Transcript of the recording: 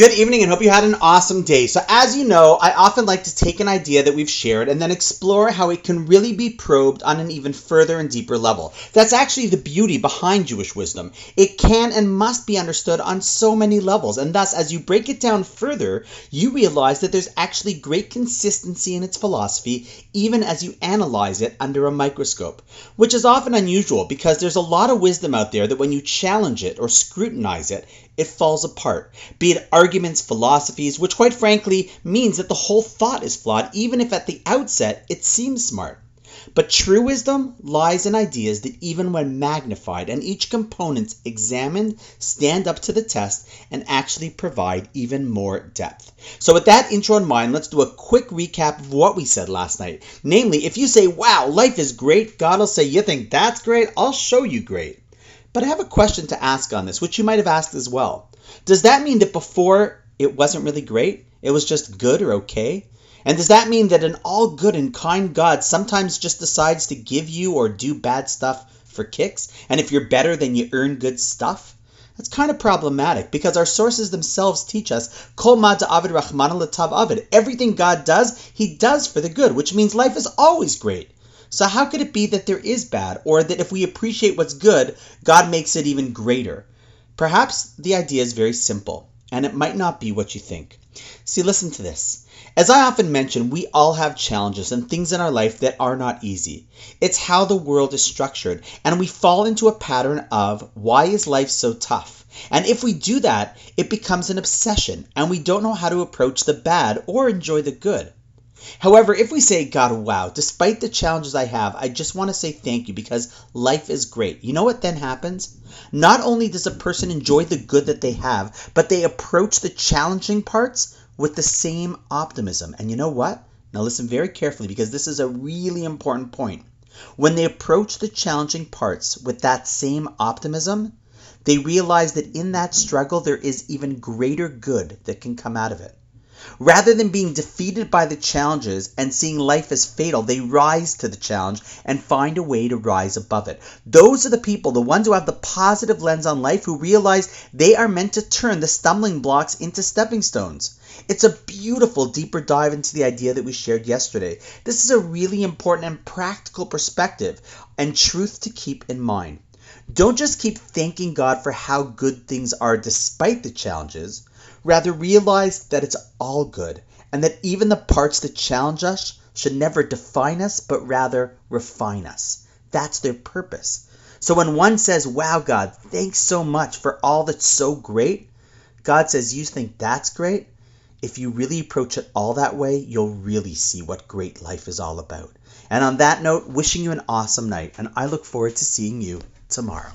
Good evening and hope you had an awesome day. So, as you know, I often like to take an idea that we've shared and then explore how it can really be probed on an even further and deeper level. That's actually the beauty behind Jewish wisdom. It can and must be understood on so many levels, and thus, as you break it down further, you realize that there's actually great consistency in its philosophy, even as you analyze it under a microscope, which is often unusual because there's a lot of wisdom out there that when you challenge it or scrutinize it, it falls apart. Be it arguments, philosophies, which quite frankly means that the whole thought is flawed, even if at the outset it seems smart. But true wisdom lies in ideas that, even when magnified and each component examined, stand up to the test and actually provide even more depth. So, with that intro in mind, let's do a quick recap of what we said last night. Namely, if you say, Wow, life is great, God will say, You think that's great? I'll show you great. But I have a question to ask on this, which you might have asked as well. Does that mean that before it wasn't really great? It was just good or okay? And does that mean that an all good and kind God sometimes just decides to give you or do bad stuff for kicks? And if you're better, then you earn good stuff? That's kind of problematic because our sources themselves teach us Kol. Everything God does, He does for the good, which means life is always great. So, how could it be that there is bad, or that if we appreciate what's good, God makes it even greater? Perhaps the idea is very simple, and it might not be what you think. See, listen to this. As I often mention, we all have challenges and things in our life that are not easy. It's how the world is structured, and we fall into a pattern of why is life so tough? And if we do that, it becomes an obsession, and we don't know how to approach the bad or enjoy the good. However, if we say, God, wow, despite the challenges I have, I just want to say thank you because life is great. You know what then happens? Not only does a person enjoy the good that they have, but they approach the challenging parts with the same optimism. And you know what? Now listen very carefully because this is a really important point. When they approach the challenging parts with that same optimism, they realize that in that struggle there is even greater good that can come out of it. Rather than being defeated by the challenges and seeing life as fatal, they rise to the challenge and find a way to rise above it. Those are the people, the ones who have the positive lens on life, who realize they are meant to turn the stumbling blocks into stepping stones. It's a beautiful deeper dive into the idea that we shared yesterday. This is a really important and practical perspective and truth to keep in mind. Don't just keep thanking God for how good things are despite the challenges. Rather, realize that it's all good and that even the parts that challenge us should never define us, but rather refine us. That's their purpose. So when one says, Wow, God, thanks so much for all that's so great, God says, You think that's great? If you really approach it all that way, you'll really see what great life is all about. And on that note, wishing you an awesome night, and I look forward to seeing you tomorrow.